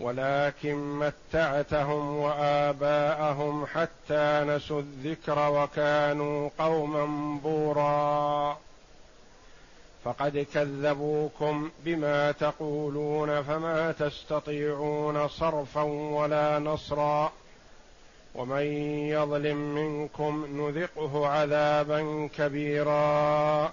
ولكن متعتهم وآباءهم حتى نسوا الذكر وكانوا قوما بورا. فقد كذبوكم بما تقولون فما تستطيعون صرفا ولا نصرا. ومن يظلم منكم نذقه عذابا كبيرا.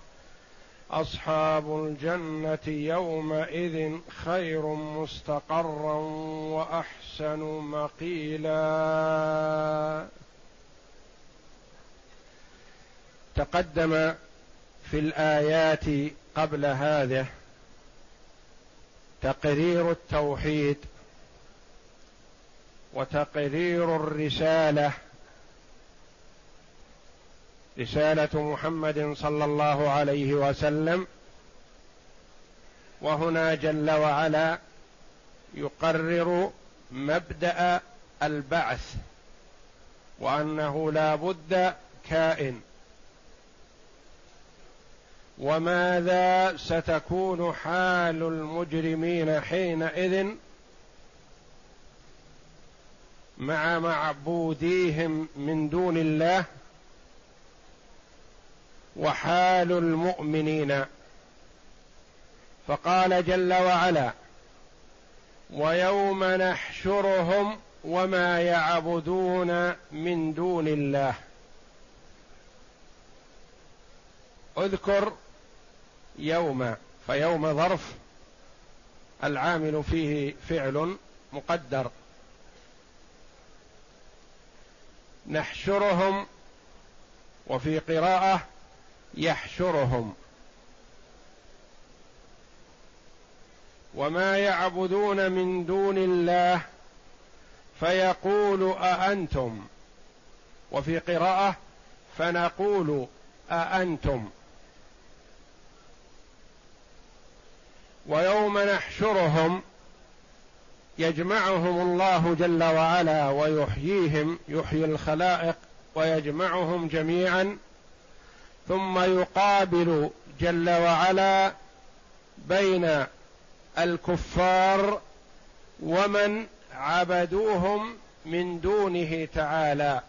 أصحاب الجنة يومئذ خير مستقرا وأحسن مقيلا. تقدم في الآيات قبل هذه تقرير التوحيد وتقرير الرسالة رسالة محمد صلى الله عليه وسلم وهنا جل وعلا يقرر مبدأ البعث وأنه لا بد كائن. وماذا ستكون حال المجرمين حينئذ مع معبوديهم من دون الله؟ وحال المؤمنين. فقال جل وعلا ويوم نحشرهم وما يعبدون من دون الله. اذكر يوم فيوم ظرف العامل فيه فعل مقدر. نحشرهم وفي قراءة يحشرهم وما يعبدون من دون الله فيقول أأنتم وفي قراءة فنقول أأنتم ويوم نحشرهم يجمعهم الله جل وعلا ويحييهم يحيي الخلائق ويجمعهم جميعا ثم يقابل جل وعلا بين الكفار ومن عبدوهم من دونه تعالى.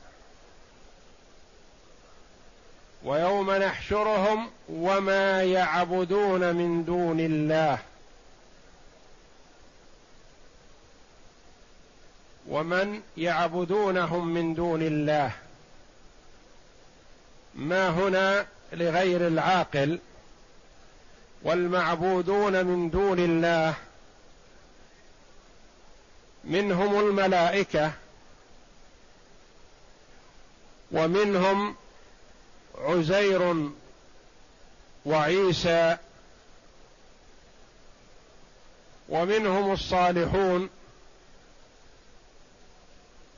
ويوم نحشرهم وما يعبدون من دون الله. ومن يعبدونهم من دون الله. ما هنا لغير العاقل والمعبودون من دون الله منهم الملائكة ومنهم عزير وعيسى ومنهم الصالحون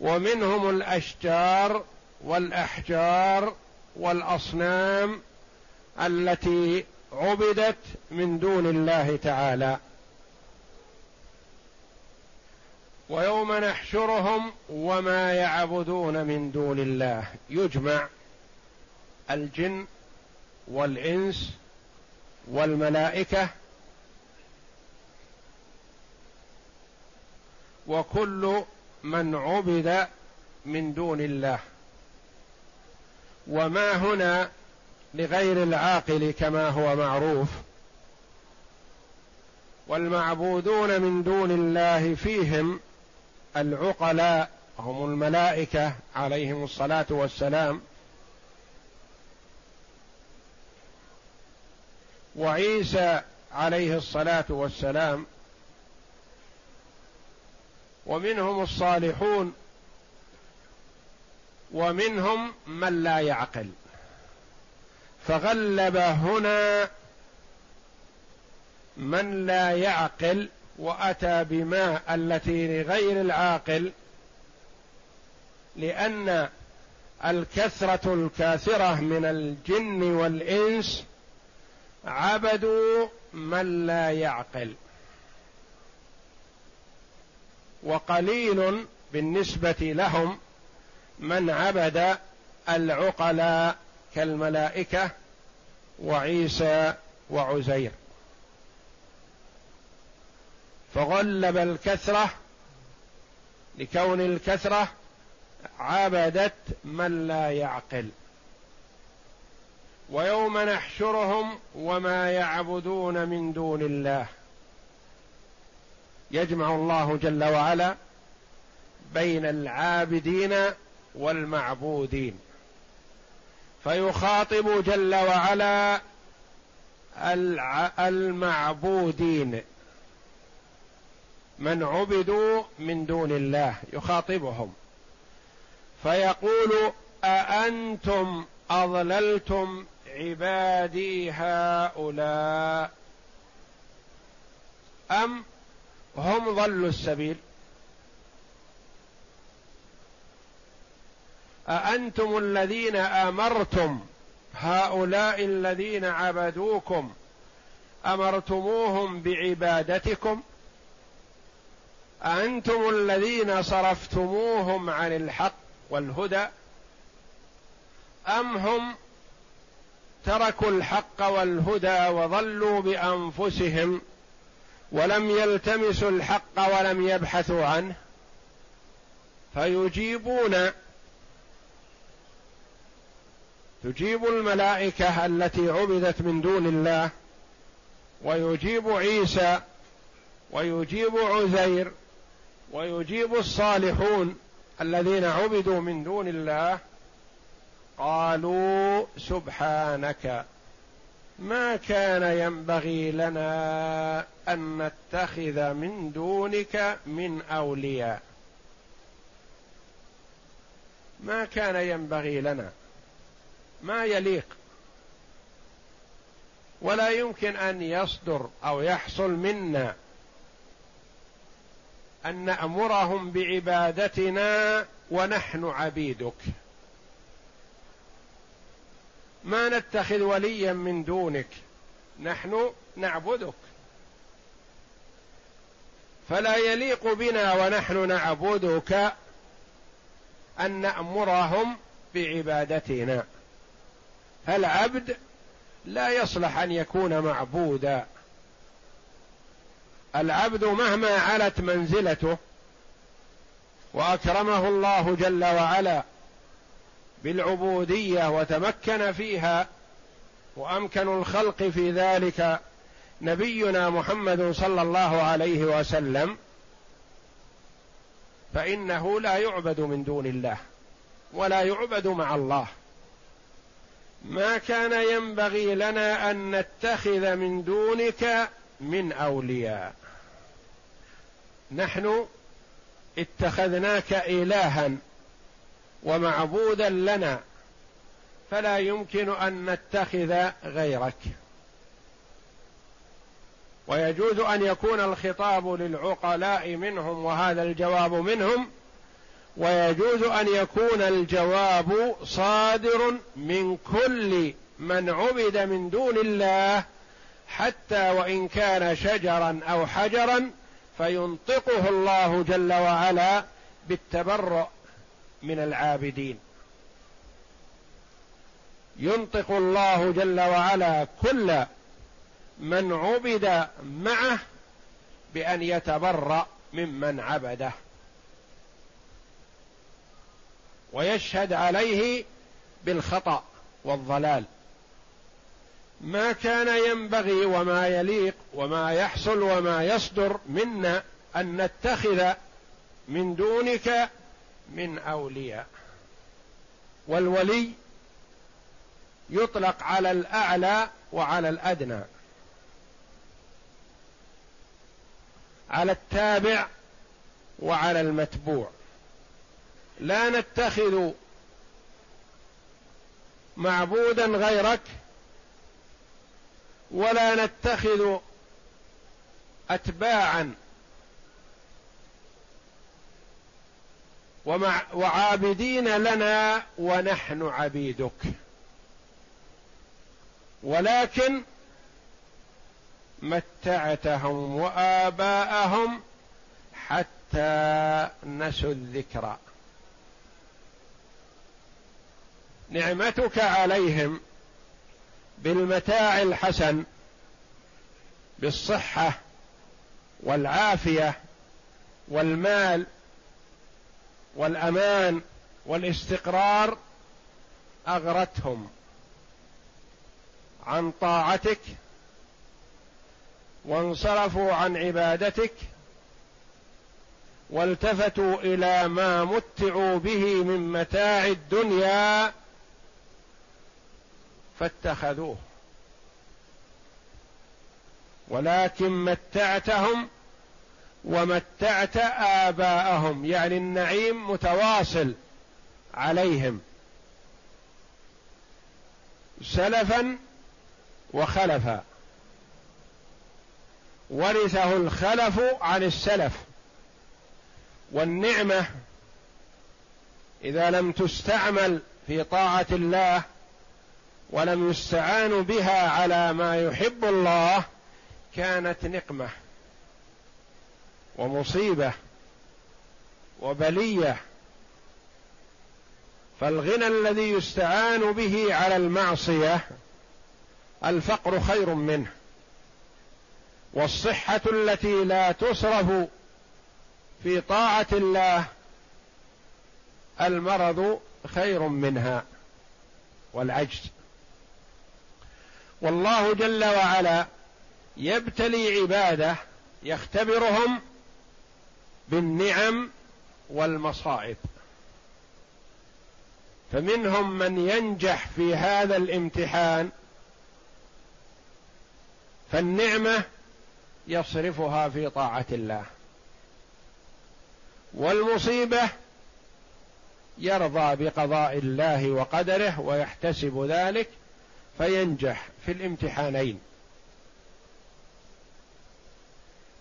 ومنهم الأشجار والأحجار والأصنام التي عبدت من دون الله تعالى. ويوم نحشرهم وما يعبدون من دون الله. يجمع الجن والإنس والملائكة وكل من عبد من دون الله. وما هنا لغير العاقل كما هو معروف. والمعبودون من دون الله فيهم العقلاء هم الملائكة عليهم الصلاة والسلام. وعيسى عليه الصلاة والسلام. ومنهم الصالحون ومنهم من لا يعقل. فغلب هنا من لا يعقل وأتى بما التي لغير العاقل لأن الكثرة الكاثرة من الجن والإنس عبدوا من لا يعقل. وقليل بالنسبة لهم من عبد العقلاء كالملائكة وعيسى وعزير. فغلب الكثرة لكون الكثرة عبدت من لا يعقل. ويوم نحشرهم وما يعبدون من دون الله. يجمع الله جل وعلا بين العابدين والمعبودين. فيخاطب جل وعلا المعبودين. من عبدوا من دون الله يخاطبهم. فيقول أأنتم أضللتم عبادي هؤلاء أم هم ضلوا السبيل؟ أأنتم الذين أمرتم؟ هؤلاء الذين عبدوكم أمرتموهم بعبادتكم؟ أأنتم الذين صرفتموهم عن الحق والهدى؟ أم هم تركوا الحق والهدى وضلوا بأنفسهم ولم يلتمسوا الحق ولم يبحثوا عنه؟ فيجيبون تجيب الملائكة التي عبدت من دون الله ويجيب عيسى ويجيب عزير ويجيب الصالحون الذين عبدوا من دون الله. قالوا سبحانك ما كان ينبغي لنا أن نتخذ من دونك من أولياء. ما كان ينبغي لنا ما يليق. ولا يمكن أن يصدر أو يحصل منا أن نأمرهم بعبادتنا ونحن عبيدك. ما نتخذ وليا من دونك نحن نعبدك. فلا يليق بنا ونحن نعبدك أن نأمرهم بعبادتنا. فالعبد لا يصلح أن يكون معبودا. العبد مهما علت منزلته وأكرمه الله جل وعلا بالعبودية وتمكن فيها وأمكن الخلق في ذلك نبينا محمد صلى الله عليه وسلم فإنه لا يعبد من دون الله ولا يعبد مع الله. ما كان ينبغي لنا أن نتخذ من دونك من أولياء. نحن اتخذناك الها ومعبودا لنا فلا يمكن أن نتخذ غيرك. ويجوز أن يكون الخطاب للعقلاء منهم وهذا الجواب منهم ويجوز أن يكون الجواب صادر من كل من عبد من دون الله حتى وإن كان شجرا أو حجرا فينطقه الله جل وعلا بالتبرؤ من العابدين. ينطق الله جل وعلا كل من عبد معه بأن يتبرأ ممن عبده. ويشهد عليه بالخطأ والضلال. ما كان ينبغي وما يليق وما يحصل وما يصدر منا أن نتخذ من دونك من أولياء. والولي يطلق على الأعلى وعلى الأدنى. على التابع وعلى المتبوع. لا نتخذ معبودا غيرك ولا نتخذ اتباعا ومع وعابدين لنا ونحن عبيدك. ولكن متعتهم وآباءهم حتى نسوا الذكر. نعمتك عليهم بالمتاع الحسن بالصحة والعافية والمال والأمان والاستقرار أغرتهم عن طاعتك وانصرفوا عن عبادتك والتفتوا إلى ما متعوا به من متاع الدنيا فاتخذوه. ولكن متعتهم ومتعت آباءهم يعني النعيم متواصل عليهم. سلفا وخلفا. ورثه الخلف عن السلف. والنعمة إذا لم تستعمل في طاعة الله ولم يستعان بها على ما يحب الله كانت نقمة ومصيبة وبلية. فالغنى الذي يستعان به على المعصية الفقر خير منه والصحة التي لا تصرف في طاعة الله المرض خير منها والعجز. والله جل وعلا يبتلي عباده يختبرهم بالنعم والمصائب. فمنهم من ينجح في هذا الامتحان فالنعمة يصرفها في طاعة الله. والمصيبة يرضى بقضاء الله وقدره ويحتسب ذلك فينجح في الامتحانين.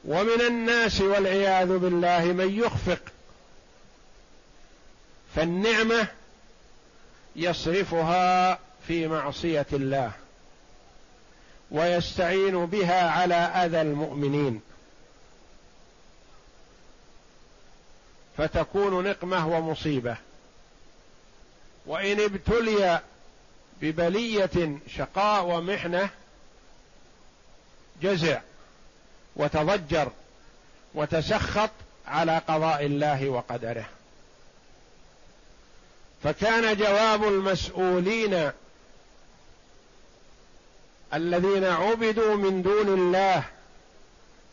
ومن الناس والعياذ بالله من يخفق فالنعمة يصرفها في معصية الله ويستعين بها على أذى المؤمنين. فتكون نقمة ومصيبة. وإن ابتلي ببلية شقاء ومحنة جزع وتضجر وتسخط على قضاء الله وقدره. فكان جواب المسؤولين الذين عبدوا من دون الله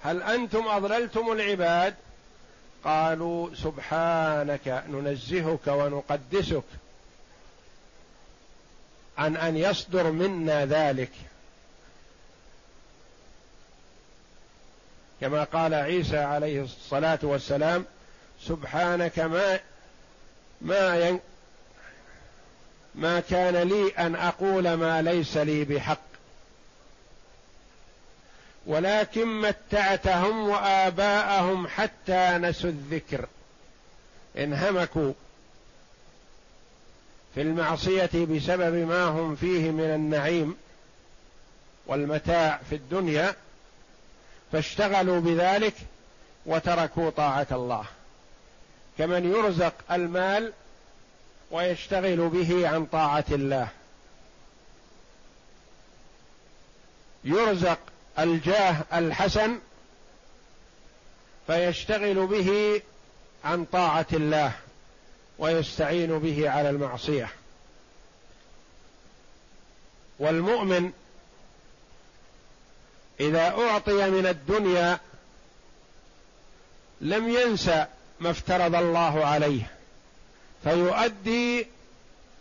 هل أنتم أضللتم العباد؟ قالوا سبحانك ننزهك ونقدسك. عن أن يصدر منا ذلك. كما قال عيسى عليه الصلاة والسلام سبحانك ما ما ين ما كان لي أن أقول ما ليس لي بحق. ولكن متعتهم وآباءهم حتى نسوا الذكر. انهمكوا. في المعصية بسبب ما هم فيه من النعيم والمتاع في الدنيا فاشتغلوا بذلك وتركوا طاعة الله. كمن يرزق المال ويشتغل به عن طاعة الله. يرزق الجاه الحسن فيشتغل به عن طاعة الله. ويستعين به على المعصية. والمؤمن إذا أعطي من الدنيا لم ينسى ما افترض الله عليه فيؤدي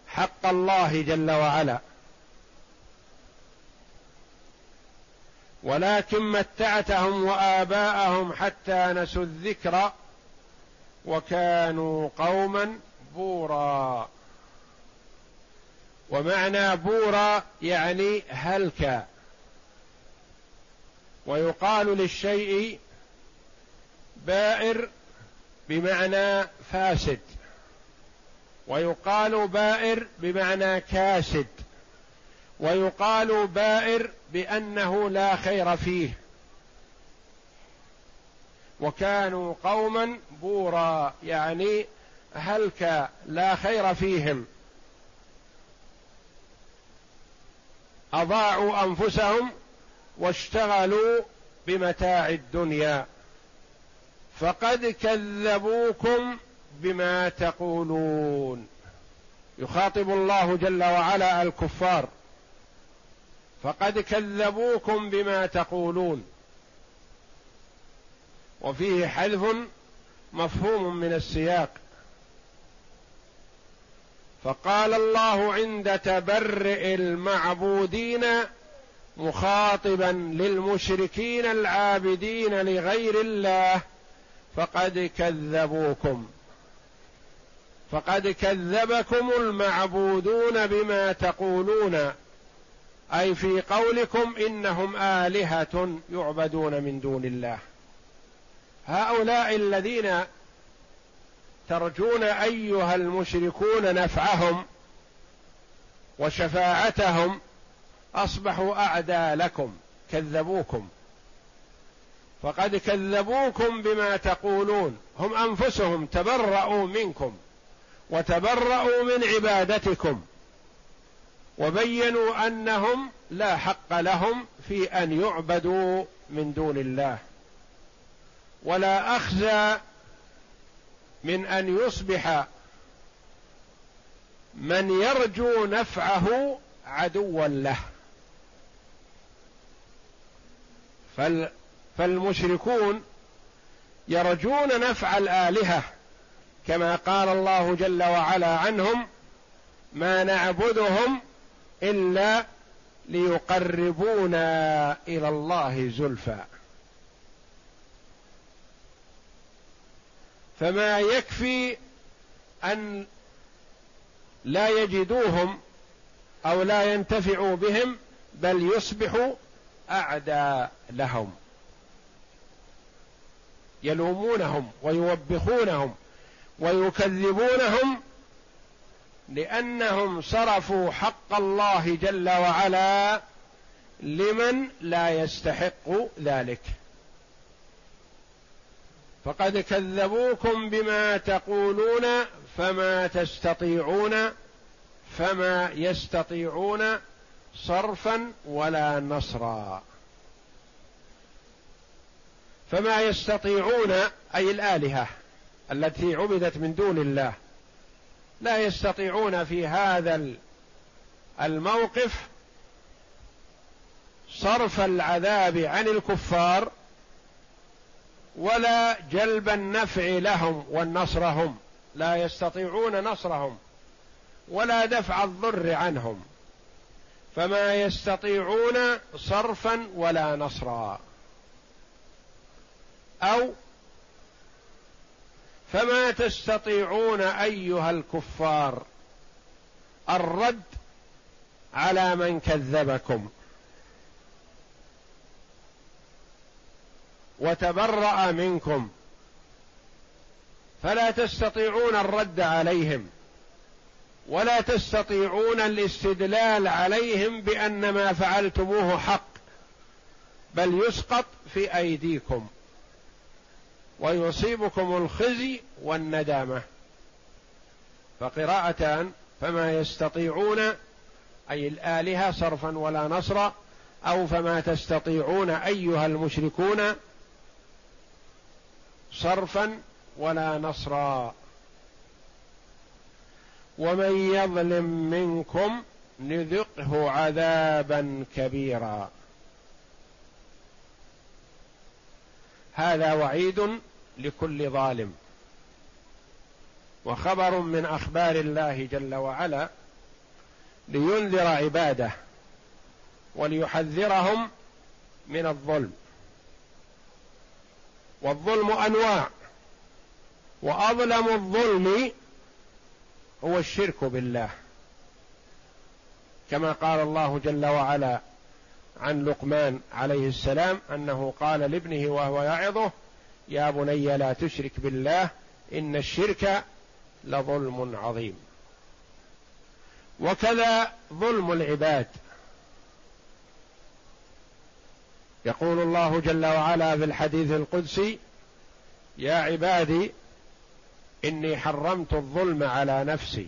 حق الله جل وعلا. ولكن متعتهم وآباءهم حتى نسوا الذكر وكانوا قوما بورا. ومعنى بورا يعني هلكا ويقال للشيء بائر بمعنى فاسد. ويقال بائر بمعنى كاسد. ويقال بائر بأنه لا خير فيه. وكانوا قوما بورا يعني هلك لا خير فيهم. أضاعوا أنفسهم واشتغلوا بمتاع الدنيا. فقد كذبوكم بما تقولون. يخاطب الله جل وعلا الكفار. فقد كذبوكم بما تقولون. وفيه حذف مفهوم من السياق. فقال الله عند تبرئ المعبودين مخاطبا للمشركين العابدين لغير الله فقد كذبوكم. فقد كذبكم المعبودون بما تقولون. أي في قولكم إنهم آلهة يعبدون من دون الله. هؤلاء الذين ترجون أيها المشركون نفعهم وشفاعتهم أصبحوا أعداء لكم كذبوكم. فقد كذبوكم بما تقولون هم أنفسهم تبرأوا منكم وتبرأوا من عبادتكم وبينوا أنهم لا حق لهم في أن يعبدوا من دون الله. ولا أخزى من أن يصبح من يرجو نفعه عدوا له. فال فالمشركون يرجون نفع الآلهة كما قال الله جل وعلا عنهم ما نعبدهم إلا ليقربونا إلى الله زلفى. فما يكفي أن لا يجدوهم أو لا ينتفعوا بهم بل يصبحوا أعداء لهم يلومونهم ويوبخونهم ويكذبونهم لأنهم صرفوا حق الله جل وعلا لمن لا يستحق ذلك. فقد كذبوكم بما تقولون فما تستطيعون فما يستطيعون صرفا ولا نصرا. فما يستطيعون أي الآلهة التي عبدت من دون الله لا يستطيعون في هذا الموقف صرف العذاب عن الكفار ولا جلب النفع لهم والنصر هم لا يستطيعون نصرهم ولا دفع الضر عنهم. فما يستطيعون صرفا ولا نصرا. أو فما تستطيعون أيها الكفار الرد على من كذبكم. وتبرأ منكم. فلا تستطيعون الرد عليهم. ولا تستطيعون الاستدلال عليهم بأن ما فعلتموه حق. بل يسقط في أيديكم. ويصيبكم الخزي والندامة. فقراءتان فما يستطيعون أي الآلهة صرفا ولا نصرا أو فما تستطيعون أيها المشركون صرفا ولا نصرا. ومن يظلم منكم نذقه عذابا كبيرا. هذا وعيد لكل ظالم. وخبر من أخبار الله جل وعلا لينذر عباده وليحذرهم من الظلم. والظلم أنواع. وأظلم الظلم هو الشرك بالله. كما قال الله جل وعلا عن لقمان عليه السلام أنه قال لابنه وهو يعظه يا بني لا تشرك بالله إن الشرك لظلم عظيم. وكذا ظلم العباد. يقول الله جل وعلا في الحديث القدسي يا عبادي إني حرمت الظلم على نفسي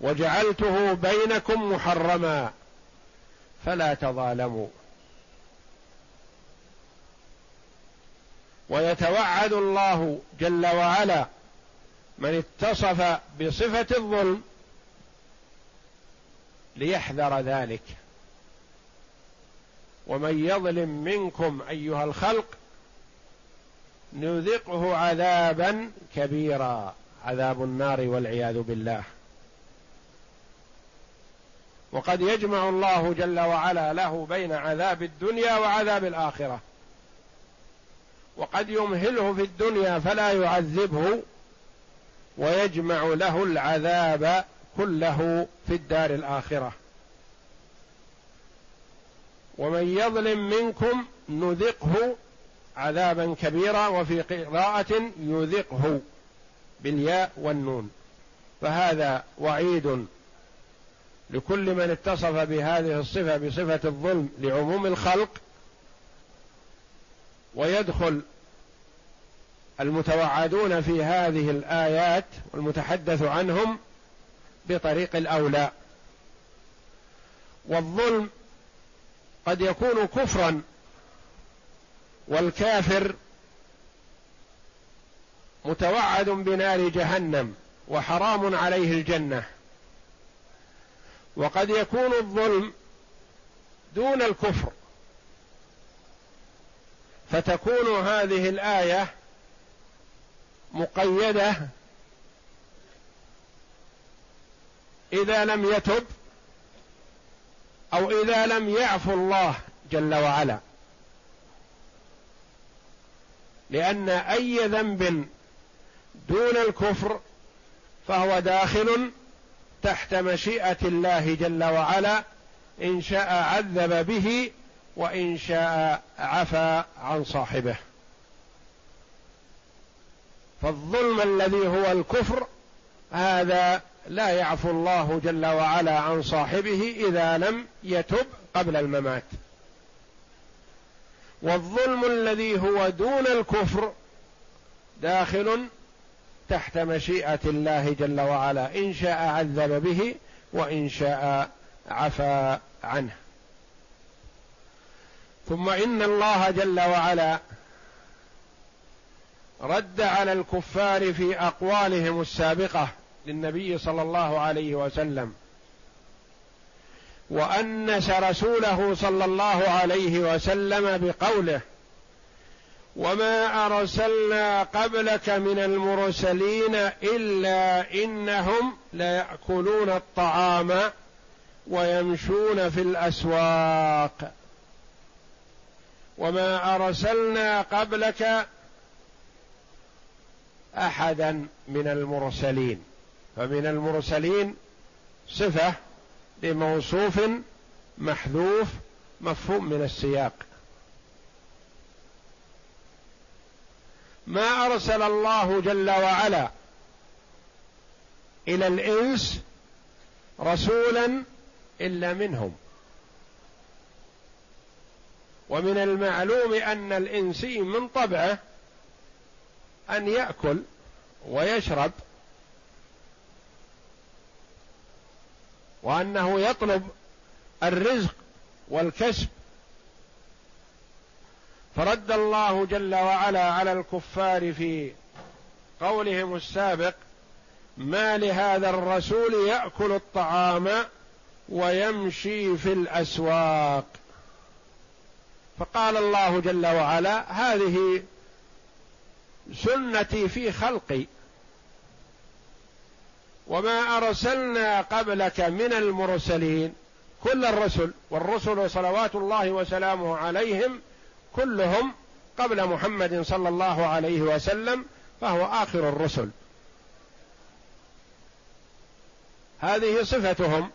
وجعلته بينكم محرما فلا تظالموا. ويتوعد الله جل وعلا من اتصف بصفة الظلم ليحذر ذلك. ومن يظلم منكم أيها الخلق نذقه عذابا كبيرا. عذاب النار والعياذ بالله. وقد يجمع الله جل وعلا له بين عذاب الدنيا وعذاب الآخرة. وقد يمهله في الدنيا فلا يعذبه ويجمع له العذاب كله في الدار الآخرة. ومن يظلم منكم نذقه عذابا كبيرا وفي قراءة يذقه بالياء والنون. فهذا وعيد لكل من اتصف بهذه الصفة بصفة الظلم لعموم الخلق ويدخل المتوعدون في هذه الآيات والمتحدث عنهم بطريق الأولى. والظلم قد يكون كفرا والكافر متوعد بنار جهنم وحرام عليه الجنة. وقد يكون الظلم دون الكفر. فتكون هذه الآية مقيدة إذا لم يتب أو إذا لم يعفو الله جل وعلا. لأن أي ذنب دون الكفر فهو داخل تحت مشيئة الله جل وعلا إن شاء عذب به وإن شاء عفى عن صاحبه. فالظلم الذي هو الكفر هذا لا يعفو الله جل وعلا عن صاحبه إذا لم يتب قبل الممات. والظلم الذي هو دون الكفر داخل تحت مشيئة الله جل وعلا إن شاء عذب به وإن شاء عفى عنه. ثم إن الله جل وعلا رد على الكفار في أقوالهم السابقة للنبي صلى الله عليه وسلم. وأنس رسوله صلى الله عليه وسلم بقوله وما أرسلنا قبلك من المرسلين إلا إنهم ليأكلون الطعام ويمشون في الأسواق. وما أرسلنا قبلك أحدا من المرسلين. فمن المرسلين صفة لموصوف محذوف مفهوم من السياق. ما أرسل الله جل وعلا إلى الإنس رسولا إلا منهم. ومن المعلوم أن الإنسي من طبعه أن يأكل ويشرب وأنه يطلب الرزق والكسب. فرد الله جل وعلا على الكفار في قولهم السابق ما لهذا الرسول يأكل الطعام ويمشي في الأسواق. فقال الله جل وعلا هذه سنتي في خلقي. وما أرسلنا قبلك من المرسلين كل الرسل والرسل صلوات الله وسلامه عليهم كلهم قبل محمد صلى الله عليه وسلم فهو آخر الرسل. هذه صفتهم.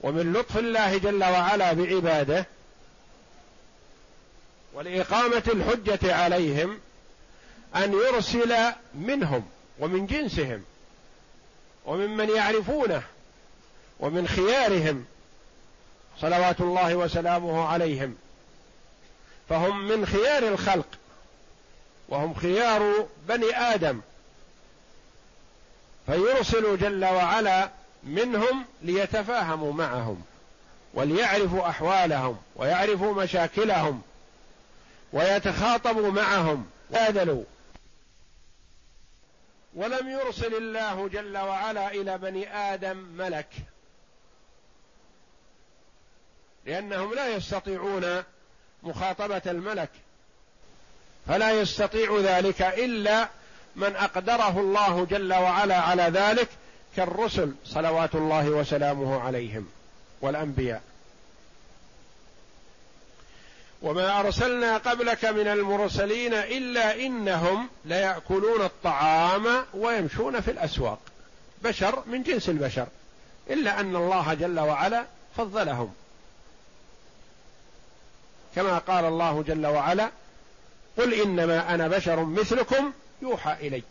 ومن لطف الله جل وعلا بعباده ولاقامه الحجة عليهم أن يرسل منهم. ومن جنسهم وممن يعرفونه ومن خيارهم صلوات الله وسلامه عليهم. فهم من خيار الخلق وهم خيار بني آدم. فيرسل جل وعلا منهم ليتفاهموا معهم وليعرفوا أحوالهم ويعرفوا مشاكلهم ويتخاطبوا معهم. ويدلوا ولم يرسل الله جل وعلا إلى بني آدم ملك. لأنهم لا يستطيعون مخاطبة الملك. فلا يستطيع ذلك إلا من أقدره الله جل وعلا على ذلك كالرسل صلوات الله وسلامه عليهم والأنبياء. وما أرسلنا قبلك من المرسلين إلا إنهم ليأكلون الطعام ويمشون في الأسواق. بشر من جنس البشر. إلا أن الله جل وعلا فضلهم. كما قال الله جل وعلا قل إنما أنا بشر مثلكم يوحى إلي.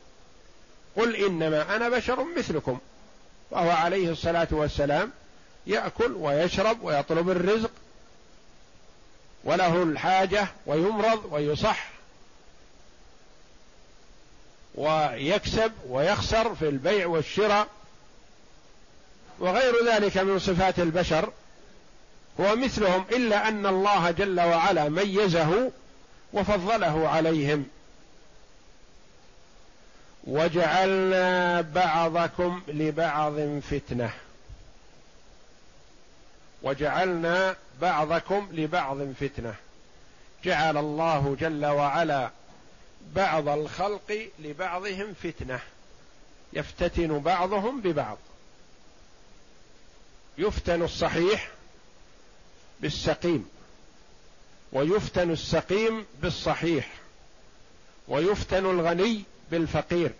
قل إنما أنا بشر مثلكم. وهو عليه الصلاة والسلام يأكل ويشرب ويطلب الرزق وله الحاجة ويمرض ويصح ويكسب ويخسر في البيع والشراء وغير ذلك من صفات البشر هو مثلهم إلا أن الله جل وعلا ميزه وفضله عليهم وجعلنا بعضكم لبعض فتنة وجعلنا بعضكم لبعض فتنة. جعل الله جل وعلا بعض الخلق لبعضهم فتنة. يفتتن بعضهم ببعض. يفتن الصحيح بالسقيم. ويفتن السقيم بالصحيح. ويفتن الغني بالفقير.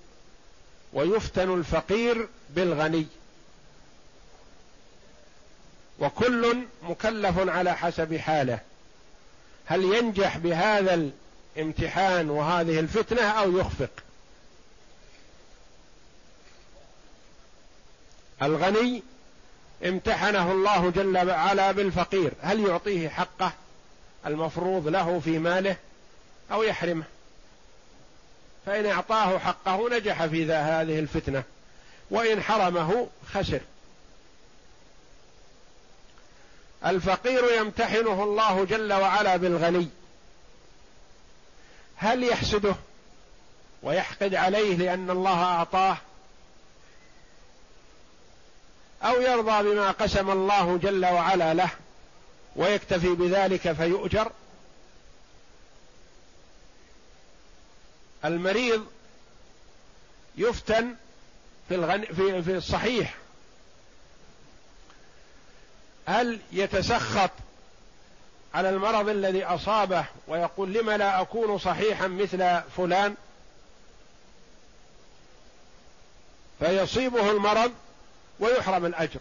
ويفتن الفقير بالغني. وكل مكلف على حسب حاله. هل ينجح بهذا الامتحان وهذه الفتنة أو يخفق؟ الغني امتحنه الله جل وعلا بالفقير. هل يعطيه حقه المفروض له في ماله أو يحرمه؟ فإن أعطاه حقه نجح في ذا هذه الفتنة. وإن حرمه خسر. الفقير يمتحنه الله جل وعلا بالغني. هل يحسده ويحقد عليه لأن الله أعطاه؟ أو يرضى بما قسم الله جل وعلا له ويكتفي بذلك فيؤجر؟ المريض يفتن في الغن في في الصحيح. هل يتسخط على المرض الذي أصابه ويقول لم لا أكون صحيحا مثل فلان؟ فيصيبه المرض ويحرم الأجر.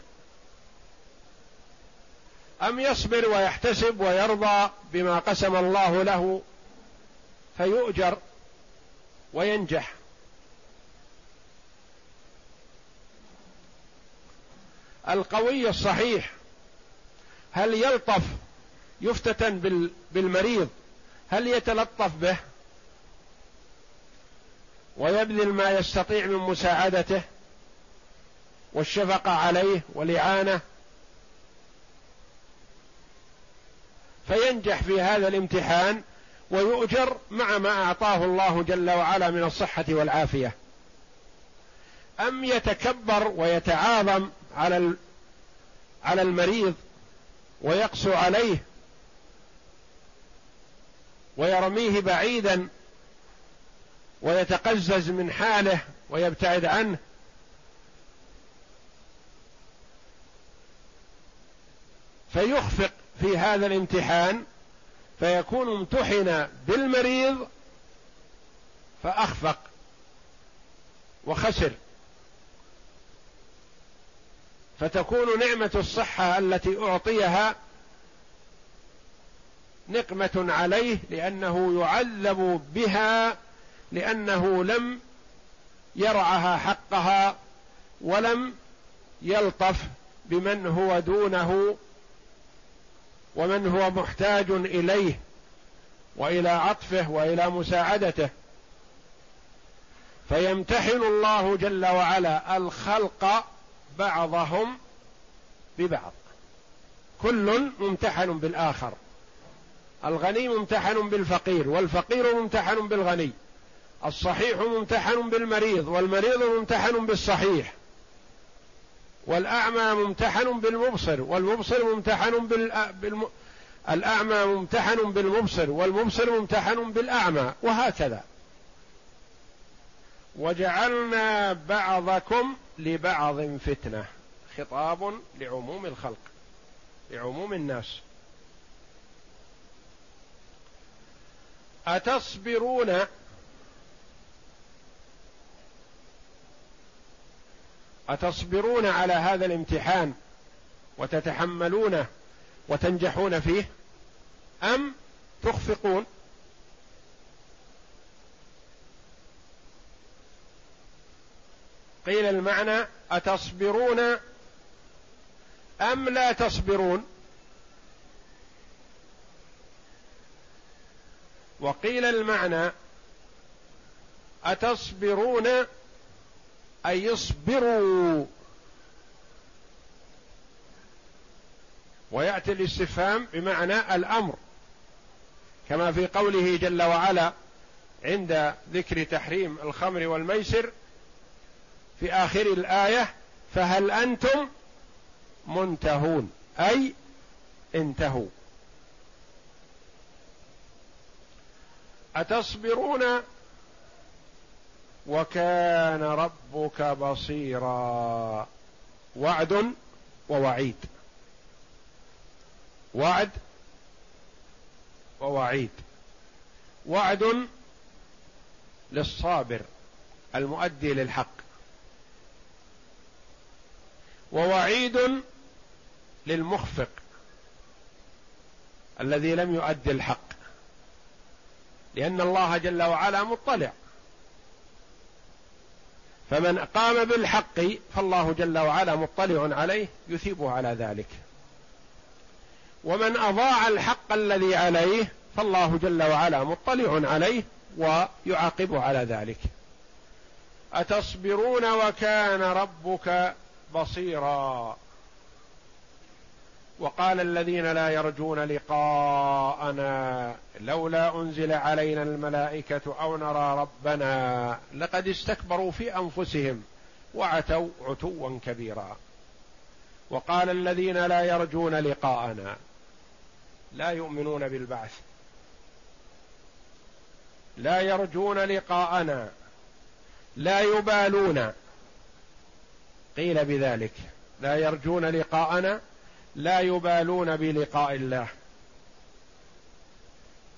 أم يصبر ويحتسب ويرضى بما قسم الله له فيؤجر وينجح؟ القوي الصحيح هل يلطف يفتتن بالمريض؟ هل يتلطف به؟ ويبذل ما يستطيع من مساعدته والشفقة عليه والاعانه فينجح في هذا الامتحان ويؤجر مع ما أعطاه الله جل وعلا من الصحة والعافية. أم يتكبر ويتعاظم على على المريض ويقسو عليه ويرميه بعيدا ويتقزز من حاله ويبتعد عنه. فيخفق في هذا الامتحان فيكون امتحن بالمريض فأخفق وخسر. فتكون نعمة الصحة التي أعطيها نقمة عليه لأنه يعذب بها لأنه لم يرعها حقها ولم يلطف بمن هو دونه ومن هو محتاج إليه وإلى عطفه وإلى مساعدته. فيمتحن الله جل وعلا الخلق بعضهم ببعض. كل ممتحن بالآخر. الغني ممتحن بالفقير والفقير ممتحن بالغني. الصحيح ممتحن بالمريض والمريض ممتحن بالصحيح. والأعمى ممتحن بالمبصر والمبصر ممتحن بال... بالم... الأعمى ممتحن بالمبصر والمبصر ممتحن بالأعمى وهكذا. وجعلنا بعضكم لبعض فتنة خطاب لعموم الخلق لعموم الناس. أتصبرون؟ أتصبرون على هذا الامتحان وتتحملونه وتنجحون فيه أم تخفقون؟ قيل المعنى أتصبرون أم لا تصبرون؟ وقيل المعنى أتصبرون أن يصبروا ويأتي الاستفهام بمعنى الأمر كما في قوله جل وعلا عند ذكر تحريم الخمر والميسر في آخر الآية فهل أنتم منتهون؟ أي انتهوا. أتصبرون؟ وكان ربك بصيرا. وعد ووعيد. وعد ووعيد. وعد للصابر المؤدي للحق. ووعيد للمخفق الذي لم يؤدي الحق لأن الله جل وعلا مطلع. فمن قام بالحق فالله جل وعلا مطلع عليه يثيبه على ذلك. ومن أضاع الحق الذي عليه فالله جل وعلا مطلع عليه ويعاقبه على ذلك. أتصبرون وكان ربك بصيرا. وقال الذين لا يرجون لقاءنا لولا أنزل علينا الملائكة أو نرى ربنا لقد استكبروا في أنفسهم وعتوا عتوا كبيرا. وقال الذين لا يرجون لقاءنا لا يؤمنون بالبعث. لا يرجون لقاءنا لا يبالون. قيل بذلك لا يرجون لقاءنا لا يبالون بلقاء الله.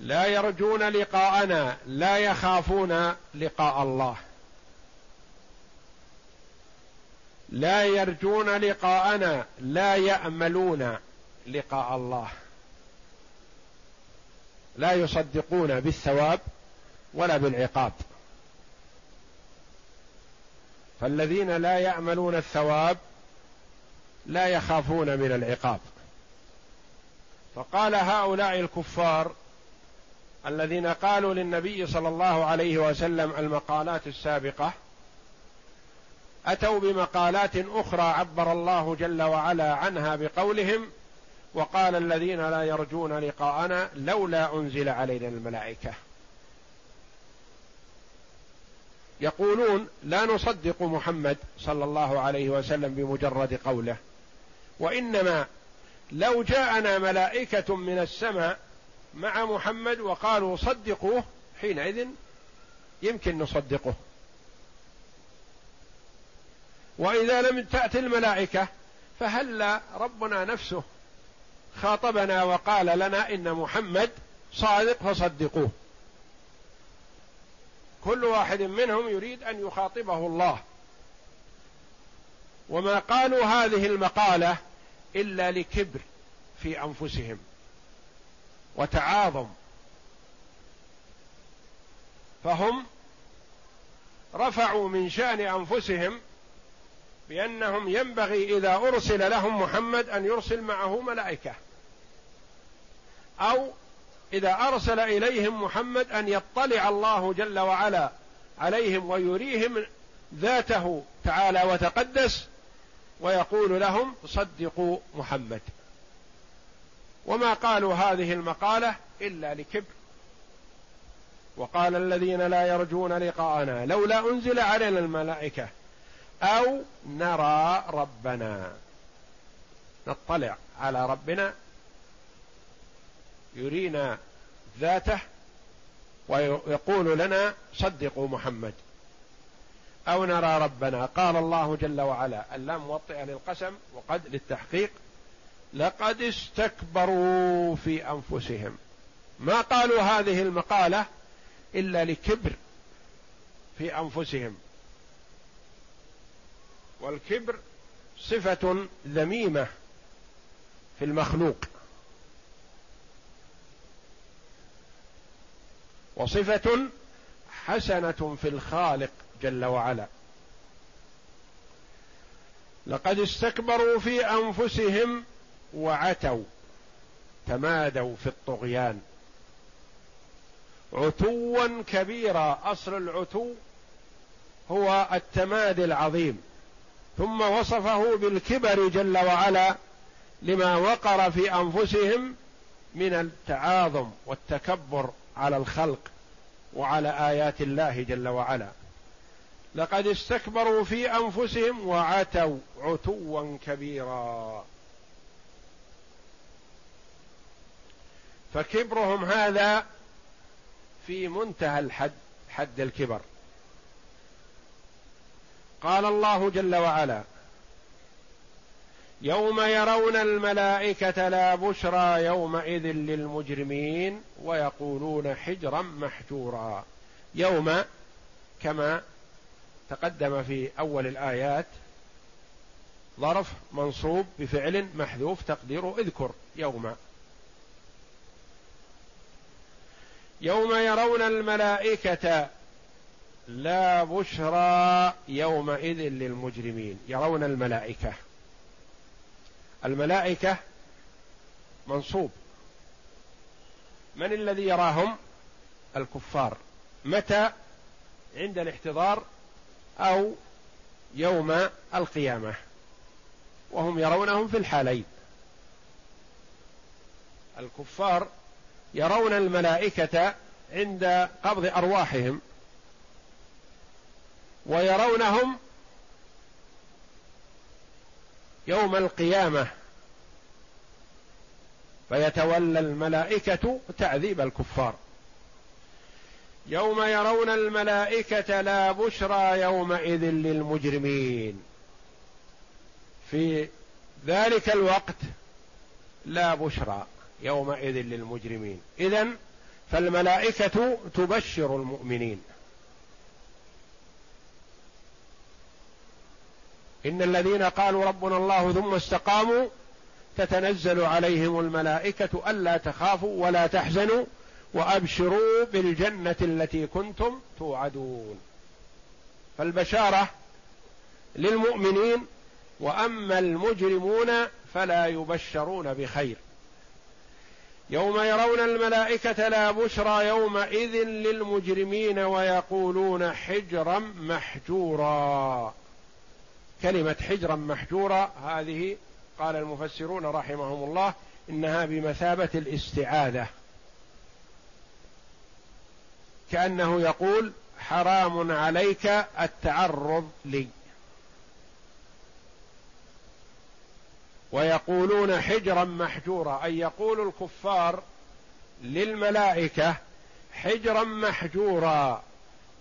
لا يرجون لقاءنا لا يخافون لقاء الله. لا يرجون لقاءنا لا يأملون لقاء الله. لا يصدقون بالثواب ولا بالعقاب. فالذين لا ياملون الثواب لا يخافون من العقاب. فقال هؤلاء الكفار الذين قالوا للنبي صلى الله عليه وسلم المقالات السابقة أتوا بمقالات أخرى عبر الله جل وعلا عنها بقولهم وقال الذين لا يرجون لقاءنا لولا أنزل علينا الملائكة. يقولون لا نصدق محمد صلى الله عليه وسلم بمجرد قوله وإنما لو جاءنا ملائكة من السماء مع محمد وقالوا صدقوه حينئذ يمكن نصدقه. وإذا لم تأتي الملائكة فهل ربنا نفسه خاطبنا وقال لنا إن محمد صادق فصدقوه؟ كل واحد منهم يريد أن يخاطبه الله. وما قالوا هذه المقالة إلا لكبر في أنفسهم وتعاظم. فهم رفعوا من شأن أنفسهم بأنهم ينبغي إذا أرسل لهم محمد أن يرسل معه ملائكة أو إذا أرسل إليهم محمد أن يطلع الله جل وعلا عليهم ويريهم ذاته تعالى وتقدس ويقول لهم صدقوا محمد. وما قالوا هذه المقالة إلا لكبر. وقال الذين لا يرجون لقاءنا لولا أنزل علينا الملائكة أو نرى ربنا. نطلع على ربنا يرينا ذاته ويقول لنا صدقوا محمد. أو نرى ربنا. قال الله جل وعلا اللام موطئه للقسم وقد للتحقيق لقد استكبروا في أنفسهم. ما قالوا هذه المقالة إلا لكبر في أنفسهم. والكبر صفة ذميمة في المخلوق. وصفة حسنة في الخالق جل وعلا. لقد استكبروا في أنفسهم وعتوا تمادوا في الطغيان. عتوا كبيرا أصل العتو هو التمادي العظيم. ثم وصفه بالكبر جل وعلا لما وقر في أنفسهم من التعاظم والتكبر. على الخلق وعلى آيات الله جل وعلا. لقد استكبروا في أنفسهم وعتوا عتوا كبيرا. فكبرهم هذا في منتهى الحد حد الكبر. قال الله جل وعلا يوم يرون الملائكة لا بشرى يومئذ للمجرمين ويقولون حجرا محجورا. يوم كما تقدم في أول الآيات ظرف منصوب بفعل محذوف تقديره اذكر. يوم. يوم يرون الملائكة لا بشرى يومئذ للمجرمين. يرون الملائكة. الملائكة منصوب. من الذي يراهم؟ الكفار. متى؟ عند الاحتضار أو يوم القيامة. وهم يرونهم في الحالين. الكفار يرون الملائكة عند قبض أرواحهم. ويرونهم يوم القيامة. فيتولى الملائكة تعذيب الكفار. يوم يرون الملائكة لا بشرى يومئذ للمجرمين. في ذلك الوقت لا بشرى يومئذ للمجرمين. اذا فالملائكة تبشر المؤمنين. إن الذين قالوا ربنا الله ثم استقاموا تتنزل عليهم الملائكة ألا تخافوا ولا تحزنوا وأبشروا بالجنة التي كنتم توعدون. فالبشارة للمؤمنين وأما المجرمون فلا يبشرون بخير. يوم يرون الملائكة لا بشرى يومئذ للمجرمين ويقولون حجرا محجورا. كلمة حجرا محجورا هذه قال المفسرون رحمهم الله إنها بمثابة الاستعاذة. كأنه يقول حرام عليك التعرض لي. ويقولون حجرا محجورا أي يقول الكفار للملائكة حجرا محجورا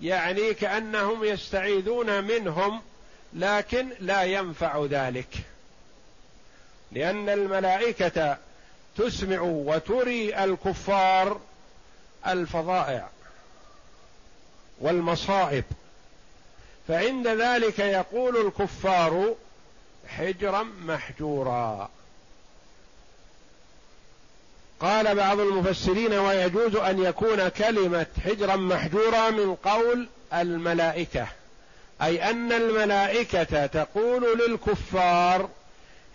يعني كأنهم يستعيذون منهم لكن لا ينفع ذلك. لأن الملائكة تسمع وتري الكفار الفظائع والمصائب. فعند ذلك يقول الكفار حجرا محجورا. قال بعض المفسرين ويجوز أن يكون كلمة حجرا محجورا من قول الملائكة. أي أن الملائكة تقول للكفار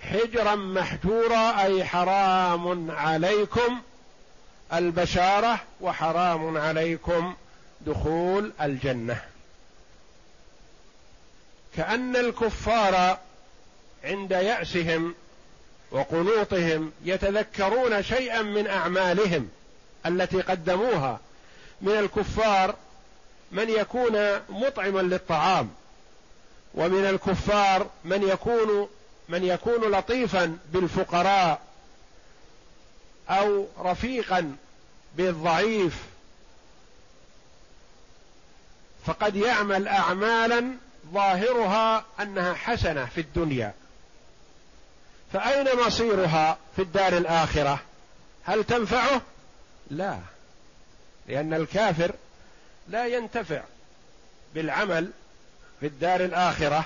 حجرا محجورا أي حرام عليكم البشارة وحرام عليكم دخول الجنة. كأن الكفار عند يأسهم وقنوطهم يتذكرون شيئا من أعمالهم التي قدموها من الكفار من يكون مطعما للطعام ومن الكفار من يكون من يكون لطيفا بالفقراء أو رفيقا بالضعيف. فقد يعمل أعمالا ظاهرها أنها حسنة في الدنيا. فأين مصيرها في الدار الآخرة؟ هل تنفعه؟ لا لأن الكافر لا ينتفع بالعمل في الدار الآخرة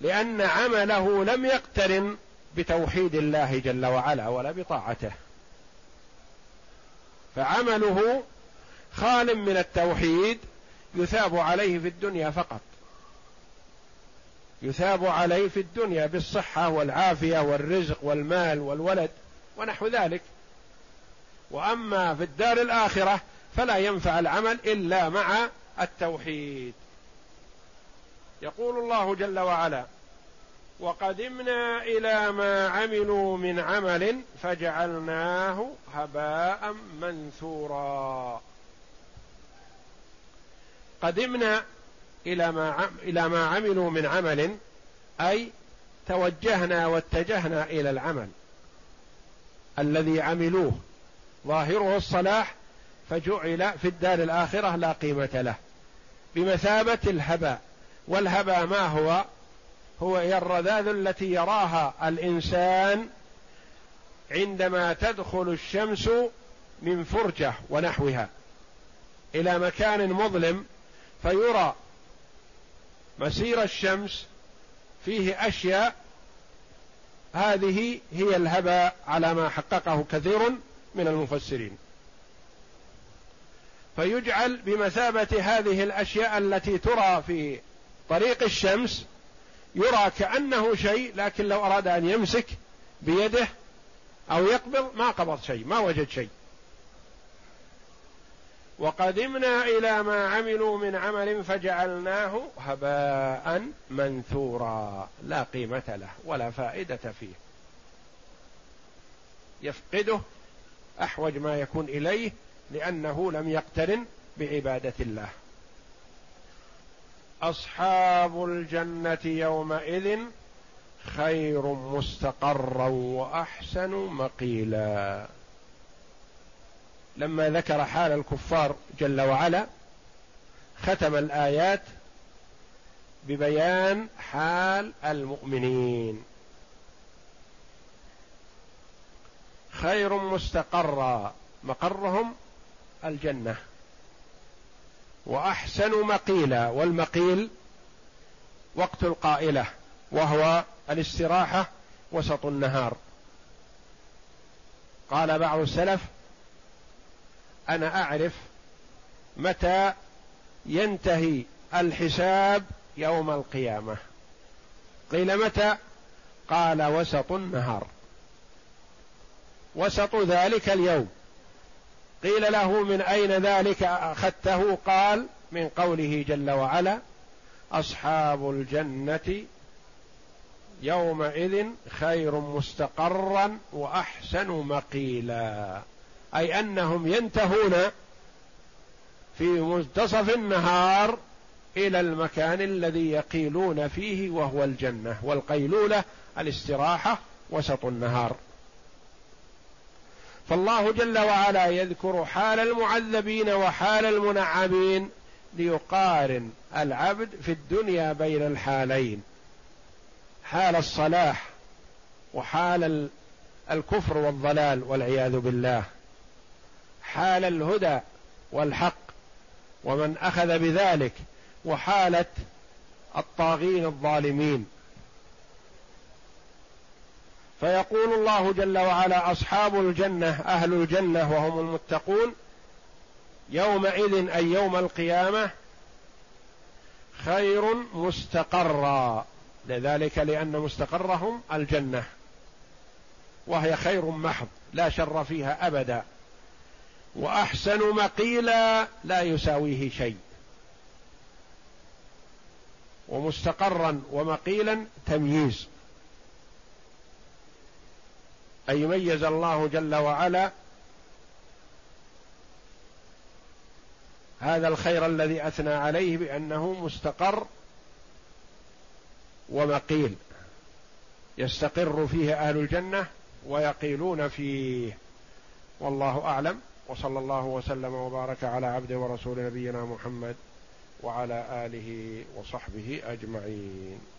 لأن عمله لم يقترن بتوحيد الله جل وعلا ولا بطاعته. فعمله خال من التوحيد يثاب عليه في الدنيا فقط. يثاب عليه في الدنيا بالصحة والعافية والرزق والمال والولد ونحو ذلك. وأما في الدار الآخرة فلا ينفع العمل إلا مع التوحيد. يقول الله جل وعلا وقدمنا إلى ما عملوا من عمل فجعلناه هباء منثورا. قدمنا إلى ما إلى ما عملوا من عمل أي توجهنا واتجهنا إلى العمل الذي عملوه. ظاهره الصلاح فجعل في الدار الآخرة لا قيمة له. بمثابة الهباء. والهباء ما هو؟ هو هي الرذاذ التي يراها الإنسان عندما تدخل الشمس من فرجة ونحوها. إلى مكان مظلم فيرى مسير الشمس فيه أشياء. هذه هي الهباء على ما حققه كثير. من المفسرين. فيجعل بمثابة هذه الأشياء التي ترى في طريق الشمس يرى كأنه شيء لكن لو أراد أن يمسك بيده أو يقبض ما قبض شيء ما وجد شيء. وقدمنا إلى ما عملوا من عمل فجعلناه هباء منثورا لا قيمة له ولا فائدة فيه. يفقده أحوج ما يكون إليه لأنه لم يقترن بعبادة الله. أصحاب الجنة يومئذ خير مستقرا وأحسن مقيلا. لما ذكر حال الكفار جل وعلا ختم الآيات ببيان حال المؤمنين. خير مستقرا. مقرهم الجنة. وأحسن مقيلا. والمقيل وقت القائلة وهو الاستراحة وسط النهار. قال بعض السلف أنا أعرف متى ينتهي الحساب يوم القيامة. قيل متى؟ قال وسط النهار. وسط ذلك اليوم. قيل له من أين ذلك أخذته؟ قال من قوله جل وعلا أصحاب الجنة يومئذ خير مستقرا وأحسن مقيلا. أي أنهم ينتهون في منتصف النهار إلى المكان الذي يقيلون فيه وهو الجنة والقيلولة الاستراحة وسط النهار. فالله جل وعلا يذكر حال المعذبين وحال المنعمين ليقارن العبد في الدنيا بين الحالين. حال الصلاح وحال الكفر والضلال والعياذ بالله. حال الهدى والحق ومن أخذ بذلك وحاله الطاغين الظالمين. فيقول الله جل وعلا أصحاب الجنة أهل الجنة وهم المتقون يومئذ أي يوم القيامة خير مستقرا. لذلك لأن مستقرهم الجنة. وهي خير محض لا شر فيها أبدا. وأحسن مقيلا لا يساويه شيء. ومستقرا ومقيلا تمييز. أي ميز الله جل وعلا هذا الخير الذي أثنى عليه بأنه مستقر ومقيل. يستقر فيه أهل الجنة ويقيلون فيه. والله أعلم. وصلى الله وسلم وبارك على عبد ورسول نبينا محمد وعلى آله وصحبه أجمعين.